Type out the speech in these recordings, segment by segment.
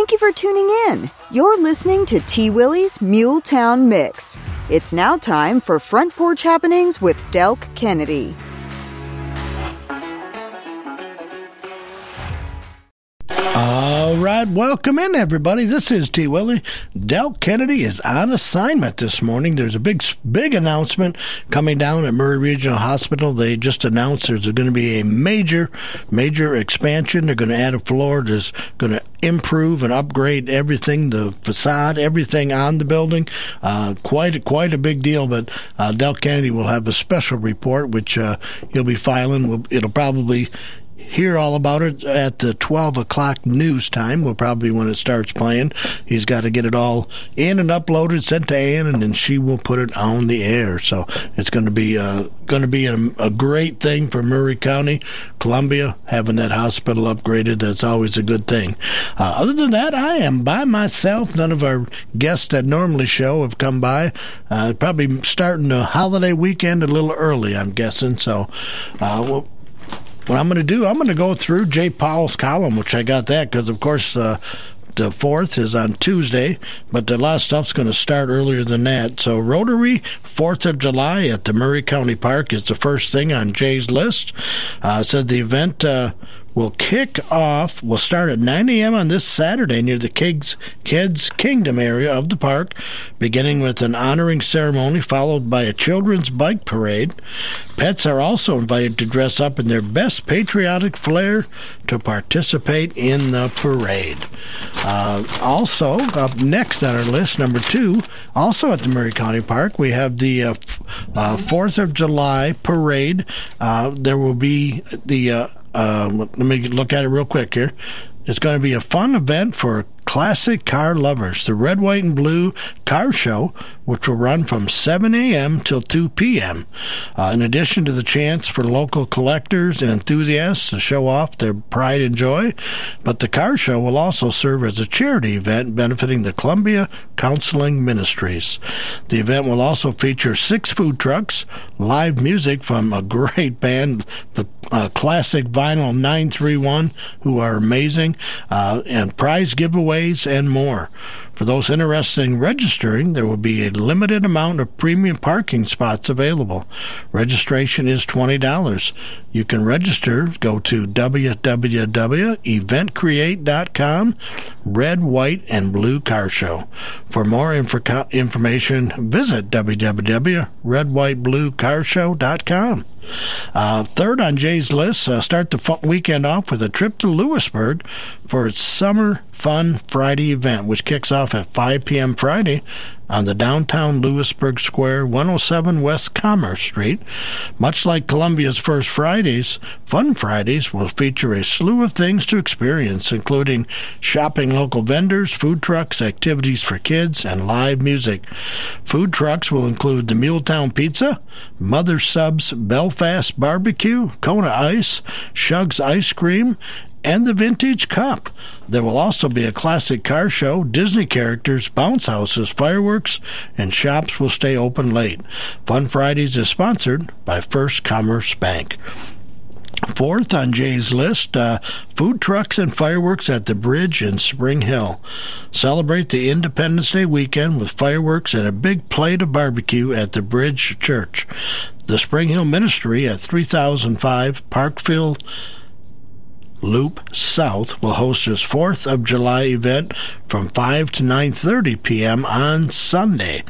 Thank you for tuning in. You're listening to T. Willie's Muletown Mix. It's now time for Front Porch Happenings with Del Kennedy. All right, welcome in, everybody. This is T. Willie. Del Kennedy is on assignment this morning. There's a big, big announcement coming down at Maury Regional Hospital. They just announced there's going to be a major, major expansion. They're going to add a floor. There's going to improve and upgrade everything, the facade, everything on the building. Uh, quite, quite a big deal. But uh, Del Kennedy will have a special report, which uh, he'll be filing. It'll probably hear all about it at the 12 o'clock news time, will probably when it starts playing. He's got to get it all in and uploaded, sent to Ann, and then she will put it on the air. So it's going to be uh, going to be a, a, great thing for Maury County, Columbia, having that hospital upgraded. That's always a good thing. Uh, other than that, I am by myself. None of our guests that normally show have come by. Uh, probably starting the holiday weekend a little early, I'm guessing. So uh, we'll what I'm going to do, I'm going to go through Jay Powell's column, which I got that because, of course, uh, the fourth is on Tuesday, but a lot of stuff's going to start earlier than that. So Rotary Fourth of July at the Maury County Park is the first thing on Jay's list. Uh, said the event uh, will kick off, will start at 9 a.m. on this Saturday near the Kids, Kids Kingdom area of the park, beginning with an honoring ceremony followed by a children's bike parade. Pets are also invited to dress up in their best patriotic flair to participate in the parade. Uh, also, up next on our list, number two, also at the Maury County Park, we have the uh, uh, 4th of July parade. Uh, there will be the uh, um, let me look at it real quick here. It's going to be a fun event for classic car lovers. The Red, White, and Blue Car Show, which will run from 7 a.m. till 2 p.m. Uh, in addition to the chance for local collectors and enthusiasts to show off their pride and joy, but the car show will also serve as a charity event benefiting the Columbia Counseling Ministries. The event will also feature six food trucks, live music from a great band, the uh, classic Vinyl 931, who are amazing, uh, and prize giveaway and more. For those interested in registering, there will be a limited amount of premium parking spots available. Registration is $20. You can register. Go to www.eventcreate.com, Red, White, and Blue Car Show. For more inf- information, visit www.redwhitebluecarshow.com. Uh, third on Jay's list, uh, start the weekend off with a trip to Lewisburg for its Summer Fun Friday event, which kicks off at 5 p.m. Friday on the downtown Lewisburg Square, 107 West Commerce Street. Much like Columbia's First Fridays, Fun Fridays will feature a slew of things to experience, including shopping local vendors, food trucks, activities for kids, and live music. Food trucks will include the Muletown Pizza, Mother Subs Belfast Barbecue, Kona Ice, Shug's Ice Cream, and the Vintage Cup. There will also be a classic car show, Disney characters, bounce houses, fireworks, and shops will stay open late. Fun Fridays is sponsored by First Commerce Bank. Fourth on Jay's list, uh, food trucks and fireworks at the bridge in Spring Hill. Celebrate the Independence Day weekend with fireworks and a big plate of barbecue at the Bridge Church. The Spring Hill Ministry at 3005 Parkfield Loop South will host its 4th of July event from 5 to 9:30 p.m. on Sunday.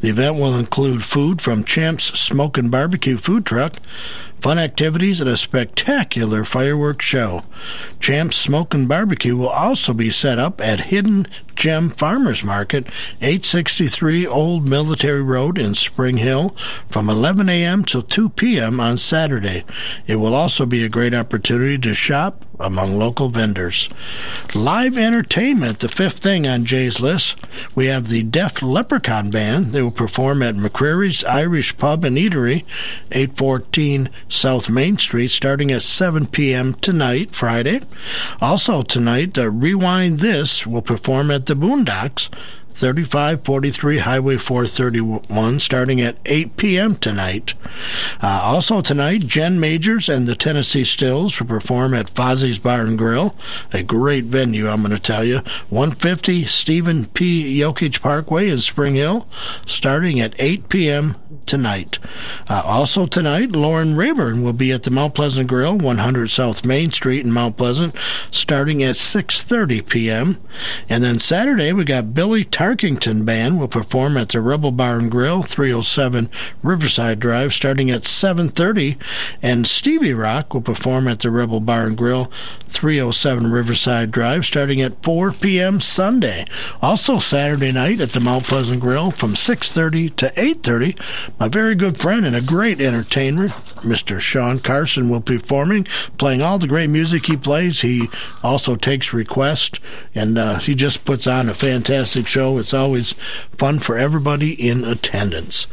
The event will include food from Champ's Smoke and Barbecue food truck, fun activities, and a spectacular fireworks show. Champ's Smoke and Barbecue will also be set up at Hidden Gem Farmers Market, 863 Old Military Road in Spring Hill, from 11 a.m. till 2 p.m. on Saturday. It will also be a great opportunity to shop among local vendors. Live entertainment, the fifth thing on Jay's list. We have the Deaf Leprechaun Band. They will perform at McCreary's Irish Pub and Eatery, 814 South Main Street, starting at 7 p.m. tonight, Friday. Also tonight, uh, Rewind This will perform at the Boondocks, 3543 Highway 431, starting at 8 p.m. tonight. Uh, also tonight, Jen Majors and the Tennessee Stills will perform at Fozzie's Bar and Grill, a great venue, I'm going to tell you. 150 Stephen P. Yokich Parkway in Spring Hill, starting at 8 p.m. tonight. Uh, also tonight, Lauren Rayburn will be at the Mount Pleasant Grill, 100 South Main Street in Mount Pleasant, starting at 6:30 p.m. And then Saturday, we got Billy Tarkington Band will perform at the Rebel Bar and Grill, 307 Riverside Drive, starting at 7:30, and Stevie Rock will perform at the Rebel Bar and Grill, 307 Riverside Drive, starting at 4 p.m. Sunday. Also Saturday night at the Mount Pleasant Grill from 6:30 to 8:30, my very good friend and a great entertainer, Mr. Sean Carson, will be performing, playing all the great music he plays. He also takes requests, and uh, he just puts on a fantastic show. It's always fun for everybody in attendance.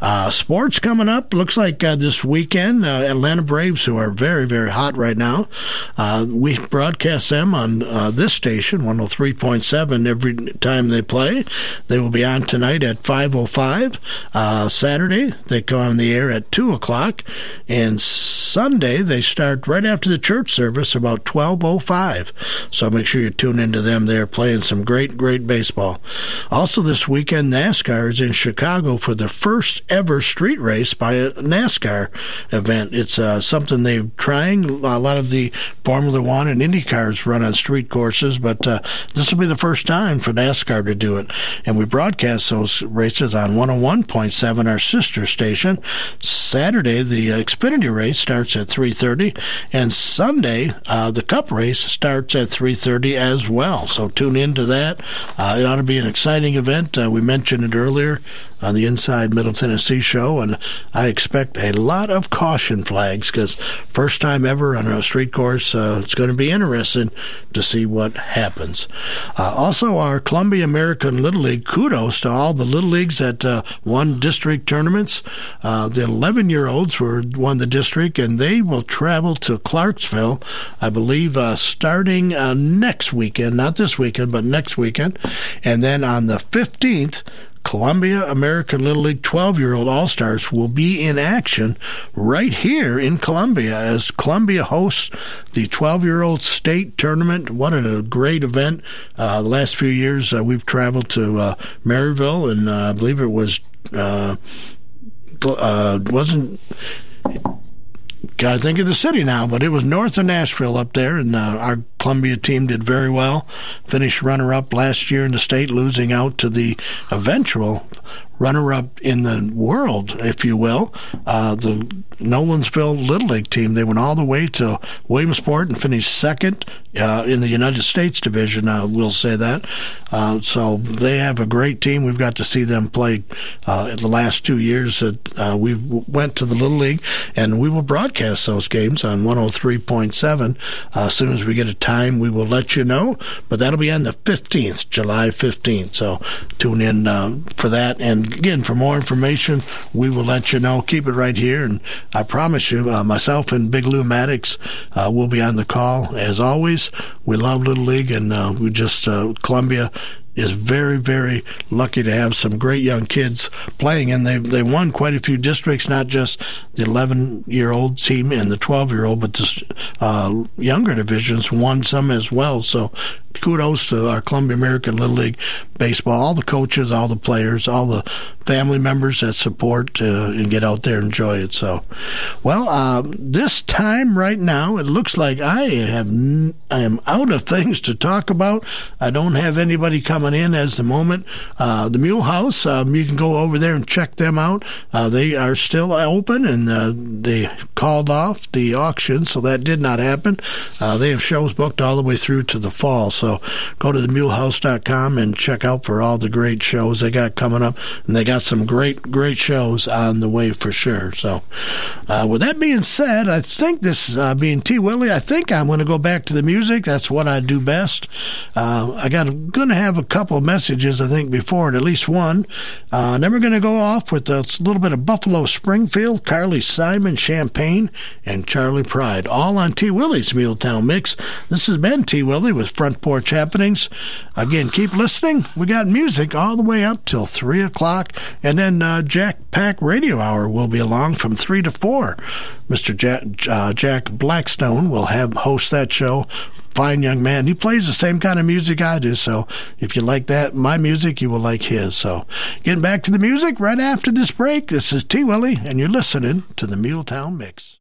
Uh, sports coming up. Looks like uh, this weekend, uh, Atlanta Braves, who are very, very hot right now. Uh, we broadcast them on uh, this station, 103.7, every time they play. They will be on tonight at 5.05. Uh, Saturday, they come on the air at 2 o'clock. And Sunday, they start right after the church service, about 12.05. So make sure you tune into them. They're playing some great, great baseball. Also this weekend, NASCAR is in Chicago for the first ever street race by a NASCAR event. It's uh, something they're trying. A lot of the Formula One and Indy cars run on street courses, but uh, this will be the first time for NASCAR to do it. And we broadcast those races on 101.7, our sister station. Saturday, the Xfinity race starts at 3:30, and Sunday, uh, the Cup race starts at 3:30 as well. So tune into that. Uh, it ought to be an exciting event. Uh, we mentioned it earlier on the Inside Middle Tennessee show, and I expect a lot of caution flags because first time ever on a street course. Uh, it's going to be interesting to see what happens. Uh, also, our Columbia American Little League kudos to all the little leagues that uh, won district tournaments. Uh, the 11 year olds were won the district, and they will travel to Clarksville, I believe, uh, starting uh, next weekend, not this weekend, but next weekend, and then on the 15th. Columbia American Little League 12 year old All Stars will be in action right here in Columbia as Columbia hosts the 12 year old state tournament. What a great event. Uh, the last few years uh, we've traveled to uh, Maryville, and uh, I believe it was. Uh, uh, wasn't Got to think of the city now, but it was north of Nashville up there, and uh, our Columbia team did very well. Finished runner up last year in the state, losing out to the eventual runner up in the world, if you will, uh, the Nolensville Little League team. They went all the way to Williamsport and finished second uh, in the United States division. I will say that. Uh, so they have a great team. We've got to see them play uh, in the last two years. That uh, we went to the Little League, and we will broadcast those games on 103.7. Uh, as soon as we get a time, we will let you know. But that'll be on the 15th, July 15th. So tune in uh, for that. And again, for more information, we will let you know. Keep it right here. And I promise you, uh, myself and Big Lou Maddox uh, will be on the call. As always, we love Little League, and uh, we just, uh, Columbia is very, very lucky to have some great young kids playing, and they they won quite a few districts, not just the 11 year old team and the 12 year old, but the uh, younger divisions won some as well. So kudos to our Columbia American Little League baseball, all the coaches, all the players, all the family members that support uh, and get out there and enjoy it. So, well, uh, this time right now, it looks like I have n- I am out of things to talk about. I don't have anybody coming in as the moment. Uh, the Mule House, um, you can go over there and check them out. Uh, they are still open, and uh, they called off the auction, so that did not happen. Uh, they have shows booked all the way through to the fall. So go to themulehouse.com and check out for all the great shows they got coming up. And they got some great, great shows on the way for sure. So uh, with that being said, I think this uh, being T. Willie, I think I'm going to go back to the music. That's what I do best. Uh, I got going to have a couple messages, I think, before, and at least one. Uh, then we're going to go off with a little bit of Buffalo Springfield, Carly Simon Champagne, and Charley Pride, all on T. Willie's Muletown Mix. This has been T. Willie with Front Porch Happenings. Again, keep listening. We got music all the way up till 3 o'clock, and then uh, Jack Pack Radio Hour will be along from 3 to 4. Mr. Jack, uh, Jack Blackstone will have host that show fine young man. He plays the same kind of music I do, so if you like that, my music, you will like his. So, getting back to the music right after this break, this is T. Willie, and you're listening to the Muletown Mix.